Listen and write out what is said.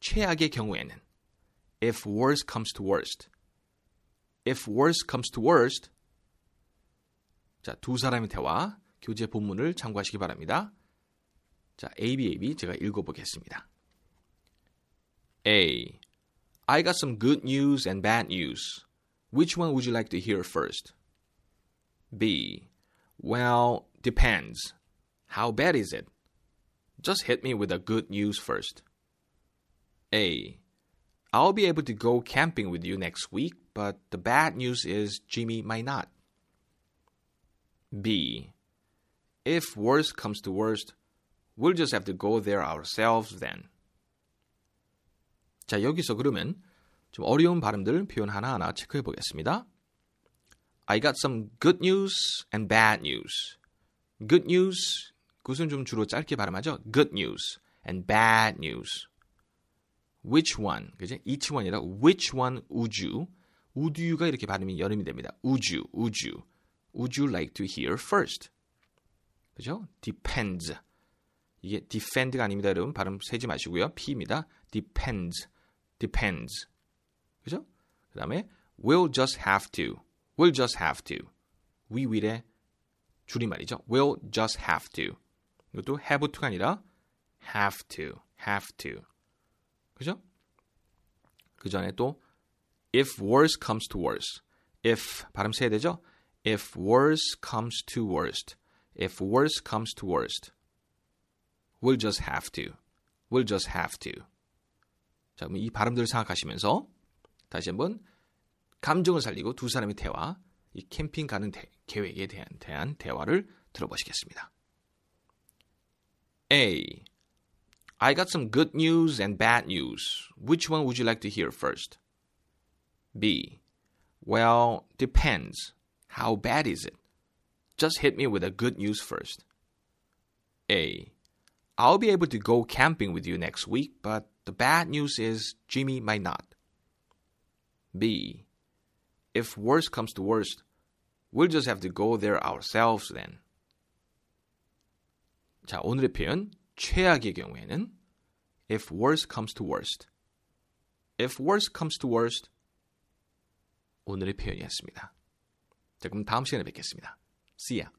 최악의 경우에는 if worse comes to worst if worse comes to worst 자, 두 사람의 대화 교재 본문을 참고하시기 바랍니다. 자, ABAB 제가 읽어 보겠습니다. A. I got some good news and bad news. Which one would you like to hear first? B. Well, depends. How bad is it? Just hit me with the good news first. A. I'll be able to go camping with you next week, but the bad news is Jimmy might not. B. If worst comes to worst, we'll just have to go there ourselves then. 자, 여기서 그러면 좀 어려운 발음들 표현 하나하나 체크해 보겠습니다. I got some good news and bad news. Good news, 그것은 좀 주로 짧게 발음하죠. Good news and bad news. Which one, 그죠? Each one이라 which one would you? Would you가 이렇게 발음이 여름이 됩니다. Would you, would you, would you like to hear first? 그죠? Depends. 이게 defend가 아닙니다, 여러분. 발음 세지 마시고요. P입니다. Depends, depends. 그죠? 그 다음에 will just have to, will just have to. We will의 줄임말이죠. will just have to. 이것도 have to가 아니라 have to, have to. 그죠? 그 전에 또 if worse comes to worse. if 발음 세야 되죠? if worse comes to worst. if worse comes to worst. we'll just have to. we'll just have to. 자, 그럼 이 발음들을 생각하시면서 다시 한번 감정을 살리고 두 사람의 대화, 이 캠핑 가는 대, 계획에 대한, 대한 대화를 들어보시겠습니다. A. I got some good news and bad news. Which one would you like to hear first? B. Well, depends. How bad is it? Just hit me with the good news first. A. I'll be able to go camping with you next week, but the bad news is Jimmy might not. B. If worst comes to worst, we'll just have to go there ourselves then. 자, 오늘의 표현 최악의 경우에는 if worst comes to worst. if worst comes to worst 오늘의 표현이었습니다. 자, 그럼 다음 시간에 뵙겠습니다. See ya.